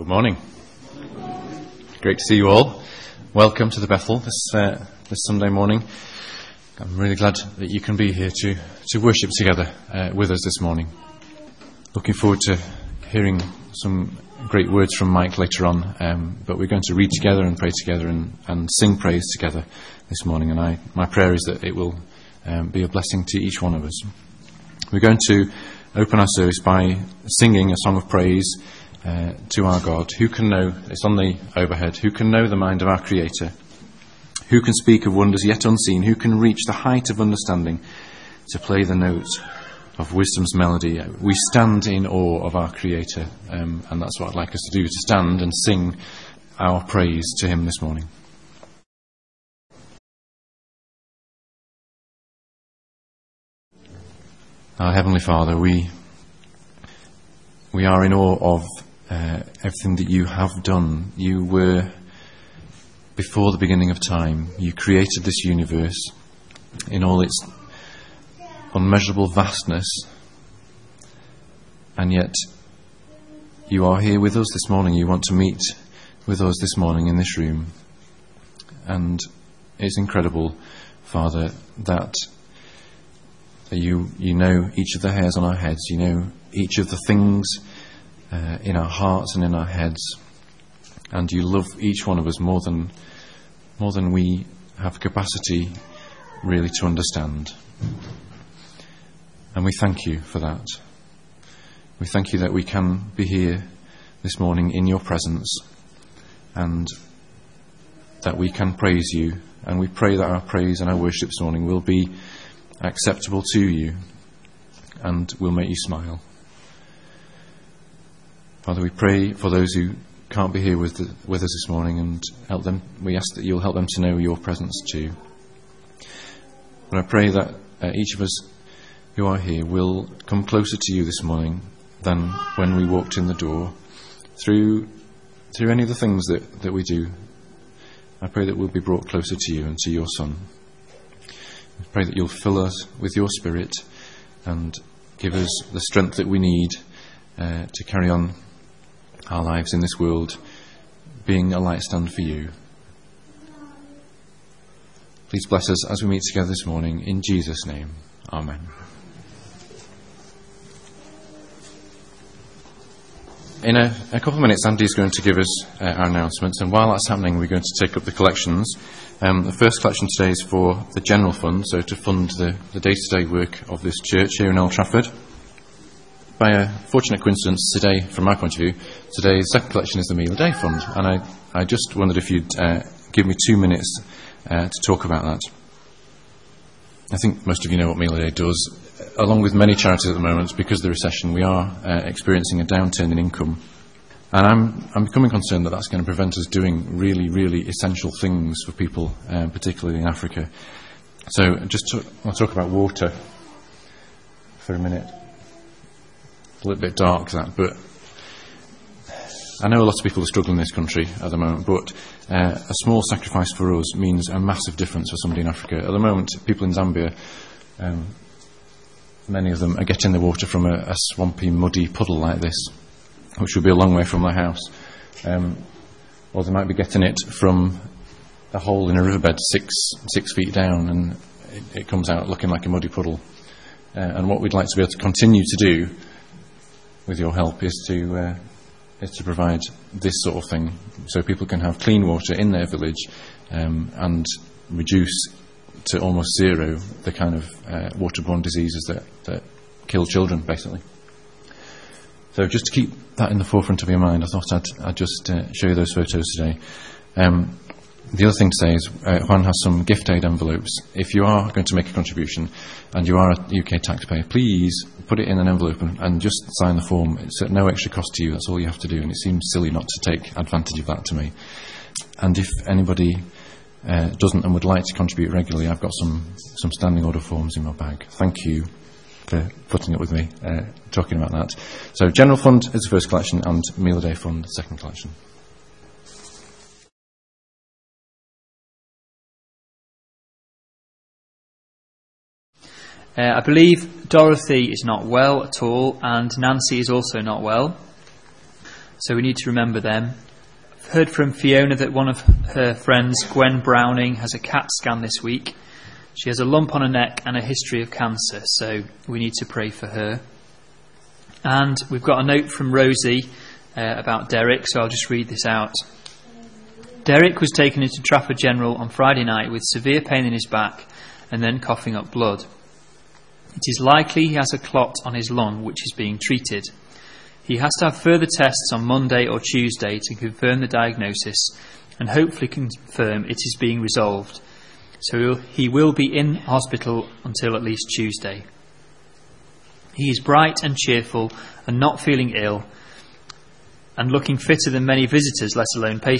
Good morning. Great to see you all. Welcome to the Bethel this, uh, this Sunday morning. I'm really glad that you can be here to, to worship together uh, with us this morning. Looking forward to hearing some great words from Mike later on, um, but we're going to read together and pray together and, and sing praise together this morning, and I, my prayer is that it will um, be a blessing to each one of us. We're going to open our service by singing a song of praise uh, to our God. Who can know, it's on the overhead, who can know the mind of our Creator? Who can speak of wonders yet unseen? Who can reach the height of understanding to play the notes of wisdom's melody? We stand in awe of our Creator, um, and that's what I'd like us to do to stand and sing our praise to Him this morning. Our Heavenly Father, we, we are in awe of uh, everything that you have done. You were, before the beginning of time, you created this universe in all its unmeasurable vastness, and yet you are here with us this morning. You want to meet with us this morning in this room. And it's incredible, Father, that you, you know each of the hairs on our heads. You know each of the things uh, in our hearts and in our heads. And you love each one of us more than, more than we have capacity really to understand. And we thank you for that. We thank you that we can be here this morning in your presence and that we can praise you. And we pray that our praise and our worship this morning will be acceptable to you and will make you smile. Father, we pray for those who can't be here with, the, with us this morning and help them. We ask that you'll help them to know your presence too. And I pray that uh, each of us who are here will come closer to you this morning than when we walked in the door through through any of the things that, that we do. I pray that we'll be brought closer to you and to your Son. I pray that you'll fill us with your Spirit and give us the strength that we need uh, to carry on our lives in this world, being a light stand for you. Please bless us as we meet together this morning. In Jesus' name, Amen. In a, a, couple of minutes, Andy's going to give us uh, our announcements, and while that's happening, we're going to take up the collections. Um, the first collection today is for the general fund, so to fund the, the day-to-day work of this church here in Old Trafford. By a fortunate coincidence, today, from my point of view, today's second collection is the Meal a Day Fund, and I, I just wondered if you'd uh, give me two minutes uh, to talk about that. I think most of you know what Meal a Day does along with many charities at the moment, because of the recession, we are uh, experiencing a downturn in income. And I'm, I'm becoming concerned that that's going to prevent us doing really, really essential things for people, uh, particularly in Africa. So, just to, I'll talk about water for a minute. A little bit dark, that, but I know a lot of people are struggling in this country at the moment, but uh, a small sacrifice for us means a massive difference for somebody in Africa. At the moment, people in Zambia um, Many of them are getting the water from a, a swampy, muddy puddle like this, which would be a long way from their house. Um, or they might be getting it from a hole in a riverbed six, six feet down and it, it comes out looking like a muddy puddle. Uh, and what we'd like to be able to continue to do with your help is to, uh, is to provide this sort of thing so people can have clean water in their village um, and reduce to almost zero the kind of uh, waterborne diseases that, that kill children, basically. So just to keep that in the forefront of your mind, I thought I'd, I'd just uh, show you those photos today. Um, the other thing to say is uh, Juan has some gift aid envelopes. If you are going to make a contribution and you are a UK taxpayer, please put it in an envelope and, and, just sign the form. It's at no extra cost to you. That's all you have to do. And it seems silly not to take advantage of that to me. And if anybody uh, doesn't and would like to contribute regularly, I've got some, some standing order forms in my bag. Thank you for putting up with me uh, talking about that. So, General Fund is the first collection, and Meal a Day Fund, the second collection. Uh, I believe Dorothy is not well at all, and Nancy is also not well. So we need to remember them. I've heard from Fiona that one of her friends, Gwen Browning, has a CAT scan this week. She has a lump on her neck and a history of cancer, so we need to pray for her. And we've got a note from Rosie uh, about Derek, so I'll just read this out. Derek was taken into Trafford General on Friday night with severe pain in his back and then coughing up blood. It is likely he has a clot on his lung which is being treated. He has to have further tests on Monday or Tuesday to confirm the diagnosis and hopefully confirm it is being resolved. So he will be in hospital until at least Tuesday. He is bright and cheerful and not feeling ill and looking fitter than many visitors, let alone patients.